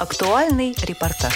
Актуальный репортаж.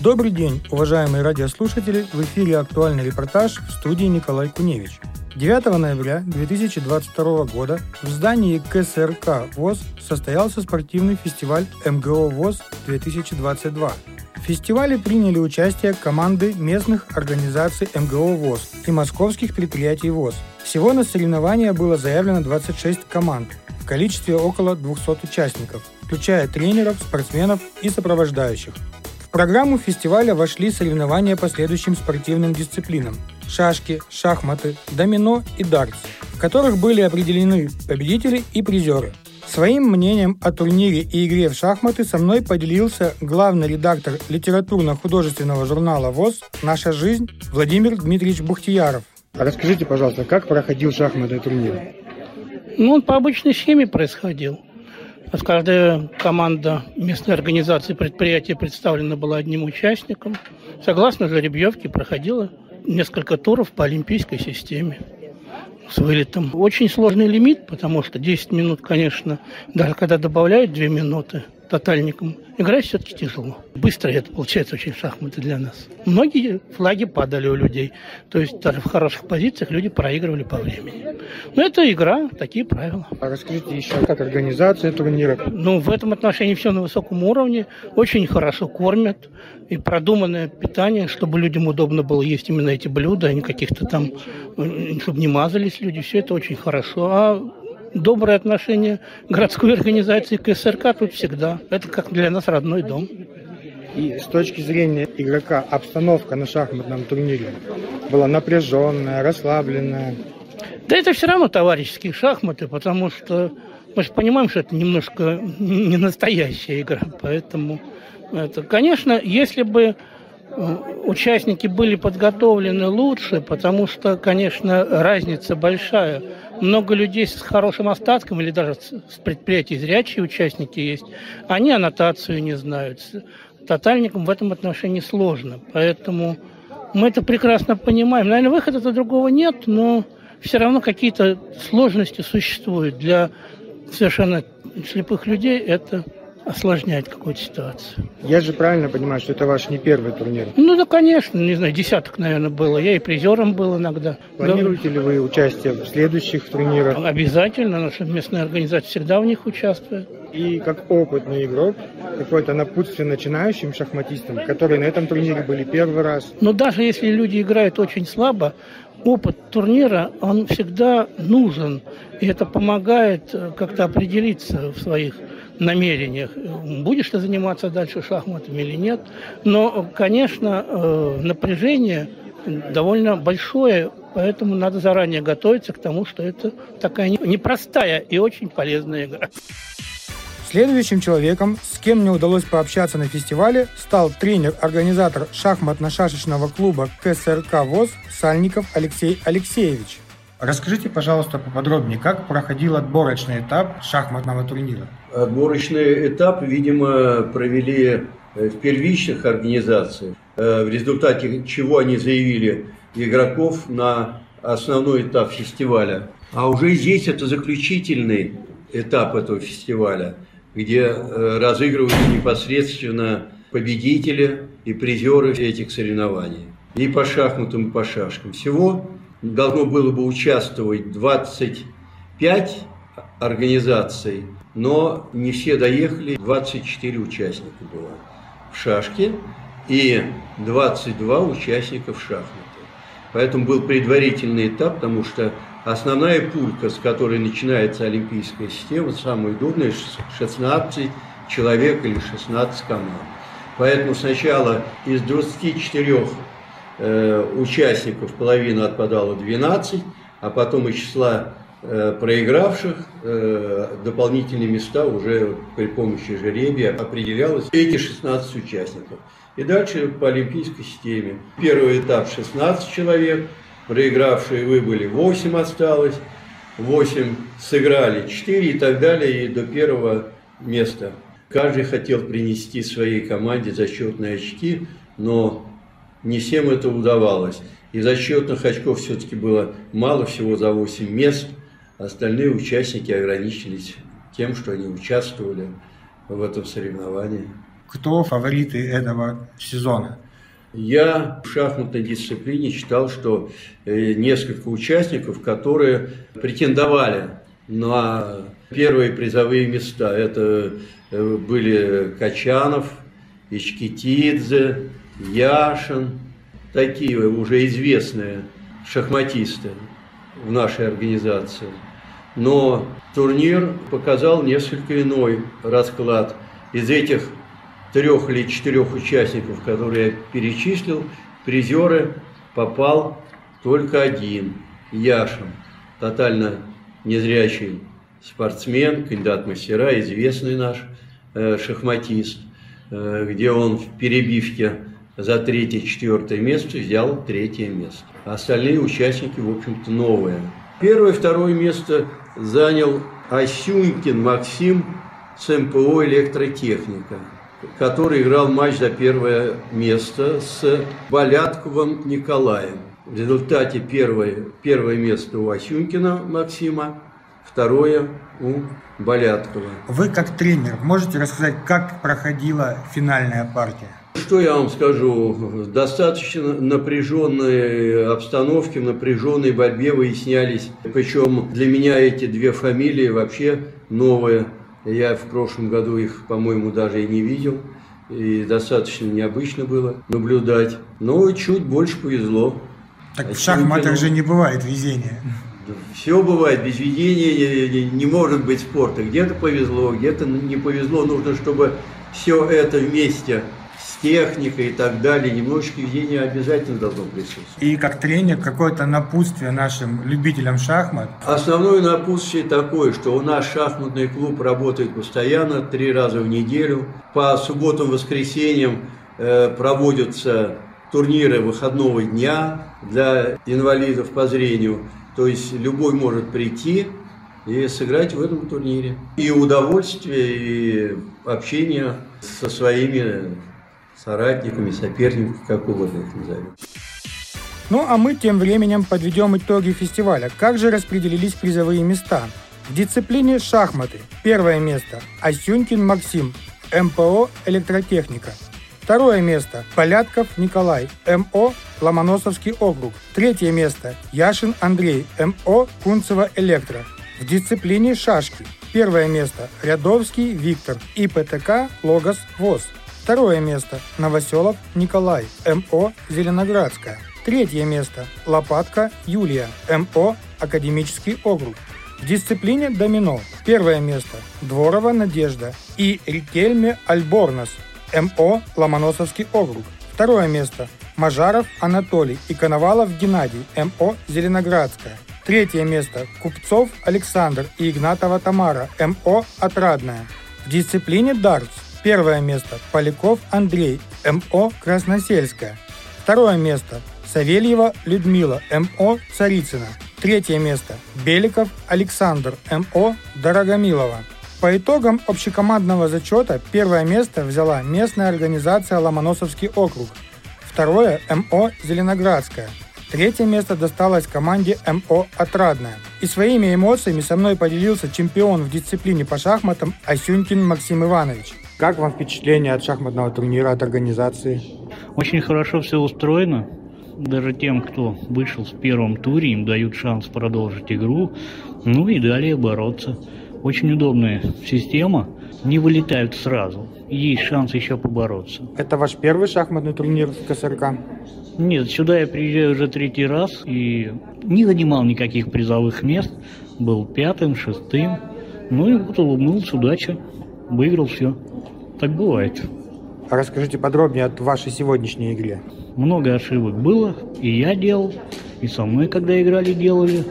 Добрый день, уважаемые радиослушатели! В эфире актуальный репортаж в студии Николай Куневич. 9 ноября 2022 года в здании КСРК ВОЗ состоялся спортивный фестиваль МГО ВОЗ-2022. В фестивале приняли участие команды местных организаций МГО ВОЗ и московских предприятий ВОЗ. Всего на соревнования было заявлено 26 команд количестве около 200 участников, включая тренеров, спортсменов и сопровождающих. В программу фестиваля вошли соревнования по следующим спортивным дисциплинам – шашки, шахматы, домино и дартс, в которых были определены победители и призеры. Своим мнением о турнире и игре в шахматы со мной поделился главный редактор литературно-художественного журнала ВОЗ «Наша жизнь» Владимир Дмитриевич Бухтияров. Расскажите, пожалуйста, как проходил шахматный турнир? Ну, он по обычной схеме происходил. Каждая команда местной организации предприятия представлена была одним участником. Согласно жеребьевке проходила несколько туров по олимпийской системе с вылетом. Очень сложный лимит, потому что 10 минут, конечно, даже когда добавляют 2 минуты, тотальником. Играть все-таки тяжело. Быстро это получается очень шахматы для нас. Многие флаги падали у людей. То есть даже в хороших позициях люди проигрывали по времени. Но это игра, такие правила. А расскажите еще, как организация турнира? Ну, в этом отношении все на высоком уровне. Очень хорошо кормят. И продуманное питание, чтобы людям удобно было есть именно эти блюда, а не каких-то там, чтобы не мазались люди. Все это очень хорошо. А доброе отношение городской организации к СРК тут всегда. Это как для нас родной дом. И с точки зрения игрока обстановка на шахматном турнире была напряженная, расслабленная. Да это все равно товарищеские шахматы, потому что мы же понимаем, что это немножко не настоящая игра. Поэтому это, конечно, если бы участники были подготовлены лучше, потому что, конечно, разница большая. Много людей с хорошим остатком или даже с предприятий зрячие участники есть, они аннотацию не знают. С тотальником в этом отношении сложно. Поэтому мы это прекрасно понимаем. Наверное, выхода-то другого нет, но все равно какие-то сложности существуют. Для совершенно слепых людей это осложняет какую-то ситуацию. Я же правильно понимаю, что это ваш не первый турнир? Ну да, конечно, не знаю, десяток, наверное, было. Я и призером был иногда. Планируете да. ли вы участие в следующих турнирах? Обязательно, наша местная организация всегда в них участвует. И как опытный игрок, какое-то напутствие начинающим шахматистам, которые на этом турнире были первый раз? Но даже если люди играют очень слабо, опыт турнира, он всегда нужен. И это помогает э, как-то определиться в своих намерениях, будешь ты заниматься дальше шахматами или нет. Но, конечно, э, напряжение довольно большое, поэтому надо заранее готовиться к тому, что это такая непростая и очень полезная игра. Следующим человеком, с кем мне удалось пообщаться на фестивале, стал тренер-организатор шахматно-шашечного клуба КСРК ВОЗ Сальников Алексей Алексеевич. Расскажите, пожалуйста, поподробнее, как проходил отборочный этап шахматного турнира? Отборочный этап, видимо, провели э, в первичных организациях, э, в результате чего они заявили игроков на основной этап фестиваля. А уже здесь это заключительный этап этого фестиваля, где э, разыгрываются непосредственно победители и призеры этих соревнований. И по шахматам, и по шашкам. Всего должно было бы участвовать 25 организаций, но не все доехали, 24 участника было в шашке и 22 участника в шахматы. Поэтому был предварительный этап, потому что основная пулька, с которой начинается олимпийская система, самая удобная, 16 человек или 16 команд. Поэтому сначала из 24 Э, участников половина отпадала 12, а потом из числа э, проигравших э, дополнительные места уже при помощи жеребия определялось эти 16 участников. И дальше по олимпийской системе. Первый этап 16 человек, проигравшие выбыли 8 осталось, 8 сыграли 4 и так далее, и до первого места. Каждый хотел принести своей команде зачетные очки, но не всем это удавалось. И зачетных очков все-таки было мало, всего за 8 мест. Остальные участники ограничились тем, что они участвовали в этом соревновании. Кто фавориты этого сезона? Я в шахматной дисциплине считал, что э, несколько участников, которые претендовали на первые призовые места, это э, были Качанов, Ичкитидзе, Яшин, такие уже известные шахматисты в нашей организации. Но турнир показал несколько иной расклад. Из этих трех или четырех участников, которые я перечислил, призеры попал только один – Яшин, тотально незрячий спортсмен, кандидат мастера, известный наш э, шахматист, э, где он в перебивке за третье-четвертое место взял третье место. Остальные участники, в общем-то, новые. Первое и второе место занял Асюнькин Максим с МПО «Электротехника», который играл матч за первое место с Балятковым Николаем. В результате первое, первое место у Асюнькина Максима, второе у Баляткова. Вы как тренер можете рассказать, как проходила финальная партия? Что я вам скажу? В достаточно напряженной обстановке, в напряженной борьбе выяснялись. Причем для меня эти две фамилии вообще новые. Я в прошлом году их, по-моему, даже и не видел. И достаточно необычно было наблюдать. Но чуть больше повезло. Так а в шахматах же не бывает везения. Все бывает, без везения не может быть спорта. Где-то повезло, где-то не повезло. Нужно, чтобы все это вместе техника и так далее, немножечко везения обязательно должно присутствовать. И как тренер какое-то напутствие нашим любителям шахмат? Основное напутствие такое, что у нас шахматный клуб работает постоянно, три раза в неделю. По субботам, воскресеньям э, проводятся турниры выходного дня для инвалидов по зрению. То есть любой может прийти и сыграть в этом турнире. И удовольствие, и общение со своими соратниками, соперниками, как угодно их назовем. Ну а мы тем временем подведем итоги фестиваля. Как же распределились призовые места? В дисциплине шахматы первое место Асюнькин Максим, МПО «Электротехника». Второе место Полятков Николай, МО Ломоносовский округ. Третье место Яшин Андрей, МО Кунцево Электро. В дисциплине шашки первое место Рядовский Виктор, ИПТК Логос ВОЗ. Второе место – Новоселов Николай, МО Зеленоградская. Третье место – Лопатка Юлия, МО Академический округ. В дисциплине домино первое место – Дворова Надежда и Рикельме Альборнос, МО Ломоносовский округ. Второе место – Мажаров Анатолий и Коновалов Геннадий, МО Зеленоградская. Третье место – Купцов Александр и Игнатова Тамара, МО Отрадная. В дисциплине дартс Первое место – Поляков Андрей, МО Красносельская. Второе место – Савельева Людмила, МО Царицына. Третье место – Беликов Александр, МО Дорогомилова. По итогам общекомандного зачета первое место взяла местная организация Ломоносовский округ, второе – МО Зеленоградская, третье место досталось команде МО Отрадная. И своими эмоциями со мной поделился чемпион в дисциплине по шахматам Асюнькин Максим Иванович. Как вам впечатление от шахматного турнира, от организации? Очень хорошо все устроено. Даже тем, кто вышел в первом туре, им дают шанс продолжить игру, ну и далее бороться. Очень удобная система, не вылетают сразу. Есть шанс еще побороться. Это ваш первый шахматный турнир в КСРК? Нет, сюда я приезжаю уже третий раз и не занимал никаких призовых мест. Был пятым, шестым. Ну и вот улыбнулся, удача. Выиграл все. Так бывает. А расскажите подробнее о вашей сегодняшней игре. Много ошибок было, и я делал, и со мной, когда играли, делали.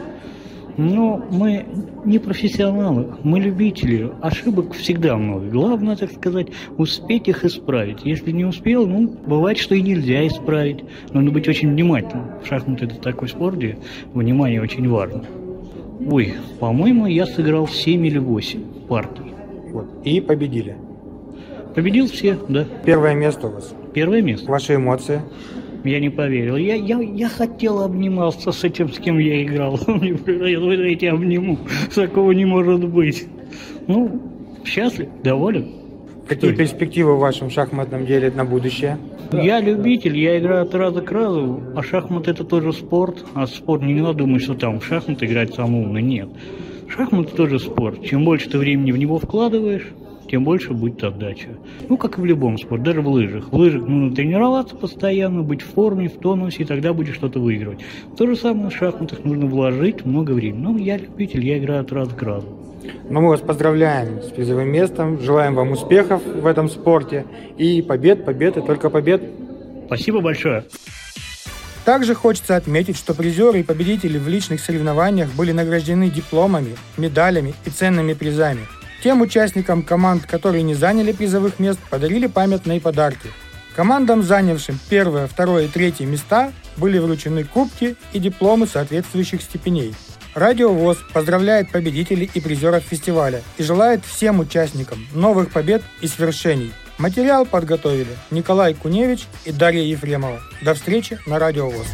Но мы не профессионалы, мы любители. Ошибок всегда много. Главное, так сказать, успеть их исправить. Если не успел, ну, бывает, что и нельзя исправить. Надо быть очень внимательным. Шахматы – это такой спорт, где внимание очень важно. Ой, по-моему, я сыграл 7 или 8 партий. Вот. И победили. Победил все, да. Первое место у вас. Первое место. Ваши эмоции? Я не поверил. Я, я, я хотел обниматься с этим, с кем я играл. Я обниму. Такого не может быть. Ну, счастлив, доволен. Какие перспективы в вашем шахматном деле на будущее? Я любитель, я играю от раза к разу, а шахмат это тоже спорт, а спорт не надо думать, что там в шахматы играть самый умный, нет. Шахматы тоже спорт. Чем больше ты времени в него вкладываешь, тем больше будет отдача. Ну, как и в любом спорте, даже в лыжах. В лыжах нужно тренироваться постоянно, быть в форме, в тонусе, и тогда будешь что-то выигрывать. То же самое в шахматах нужно вложить много времени. Ну, я любитель, я играю от раза к разу. Ну, мы вас поздравляем с призовым местом, желаем вам успехов в этом спорте и побед, побед и только побед. Спасибо большое. Также хочется отметить, что призеры и победители в личных соревнованиях были награждены дипломами, медалями и ценными призами. Тем участникам команд, которые не заняли призовых мест, подарили памятные подарки. Командам, занявшим первое, второе и третье места, были вручены кубки и дипломы соответствующих степеней. Радио ВОЗ поздравляет победителей и призеров фестиваля и желает всем участникам новых побед и свершений. Материал подготовили Николай Куневич и Дарья Ефремова. До встречи на Радио ВОЗ.